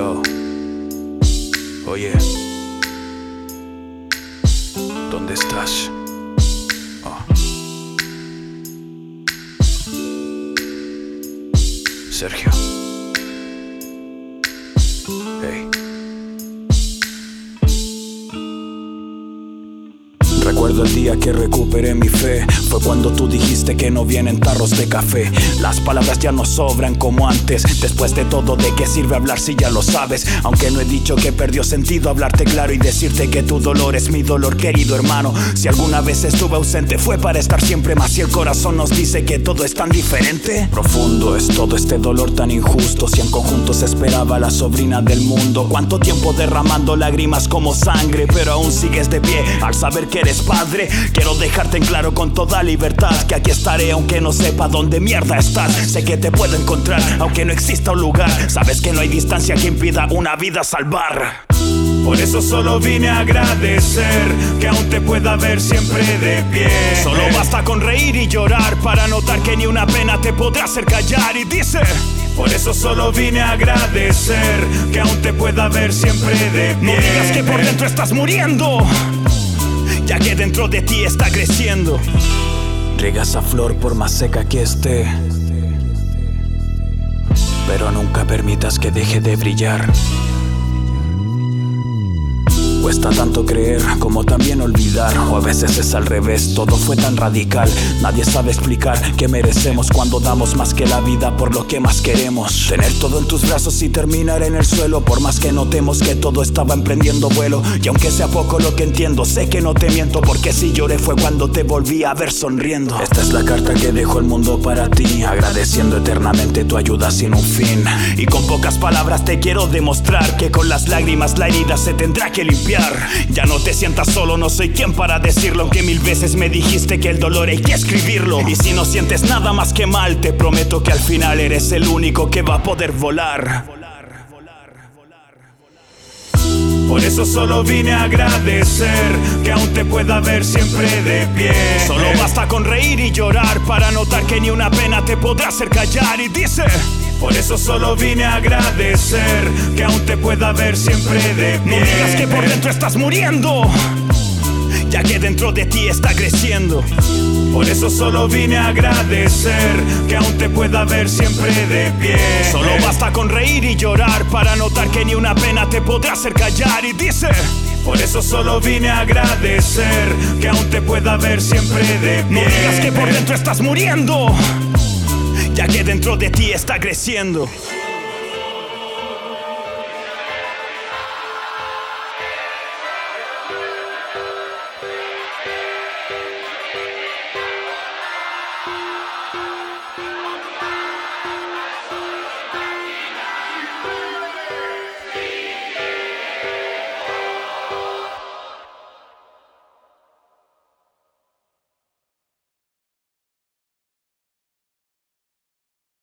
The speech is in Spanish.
Yo, oye, ¿dónde estás? Oh. Sergio. Hey. Recuerdo el día que recuperé mi fe. Fue cuando tú dijiste que no vienen tarros de café. Las palabras ya no sobran como antes. Después de todo, ¿de qué sirve hablar si ya lo sabes? Aunque no he dicho que perdió sentido hablarte claro y decirte que tu dolor es mi dolor, querido hermano. Si alguna vez estuve ausente, fue para estar siempre más. Si el corazón nos dice que todo es tan diferente, profundo es todo este dolor tan injusto. Si en conjunto se esperaba la sobrina del mundo, cuánto tiempo derramando lágrimas como sangre, pero aún sigues de pie al saber que eres padre. Quiero dejarte en claro con toda libertad que aquí estaré aunque no sepa dónde mierda estás. Sé que te puedo encontrar aunque no exista un lugar. Sabes que no hay distancia que impida una vida salvar. Por eso solo vine a agradecer que aún te pueda ver siempre de pie. Solo basta con reír y llorar para notar que ni una pena te podrá hacer callar y dice. Por eso solo vine a agradecer que aún te pueda ver siempre de pie. No digas que por dentro estás muriendo que dentro de ti está creciendo. Riega esa flor por más seca que esté, pero nunca permitas que deje de brillar. Cuesta tanto creer como también olvidar, a veces es al revés, todo fue tan radical. Nadie sabe explicar qué merecemos cuando damos más que la vida por lo que más queremos. Tener todo en tus brazos y terminar en el suelo, por más que notemos que todo estaba emprendiendo vuelo. Y aunque sea poco lo que entiendo, sé que no te miento, porque si lloré fue cuando te volví a ver sonriendo. Esta es la carta que dejó el mundo para ti, agradeciendo eternamente tu ayuda sin un fin. Y con pocas palabras te quiero demostrar que con las lágrimas la herida se tendrá que limpiar. Ya no te sientas solo, no soy quien para decirlo. Aunque mil veces me dijiste que el dolor hay que escribirlo. Y si no sientes nada más que mal, te prometo que al final eres el único que va a poder volar. Por eso solo vine a agradecer que aún te pueda ver siempre de pie. Solo basta con reír y llorar para notar que ni una pena te podrá hacer callar. Y dice. Por eso solo vine a agradecer que aún te pueda ver siempre de pie. No digas que por dentro estás muriendo, ya que dentro de ti está creciendo. Por eso solo vine a agradecer que aún te pueda ver siempre de pie. Solo basta con reír y llorar para notar que ni una pena te podrá hacer callar. Y dice. Por eso solo vine a agradecer que aún te pueda ver siempre de pie. No digas que por dentro estás muriendo ya que dentro de ti está creciendo.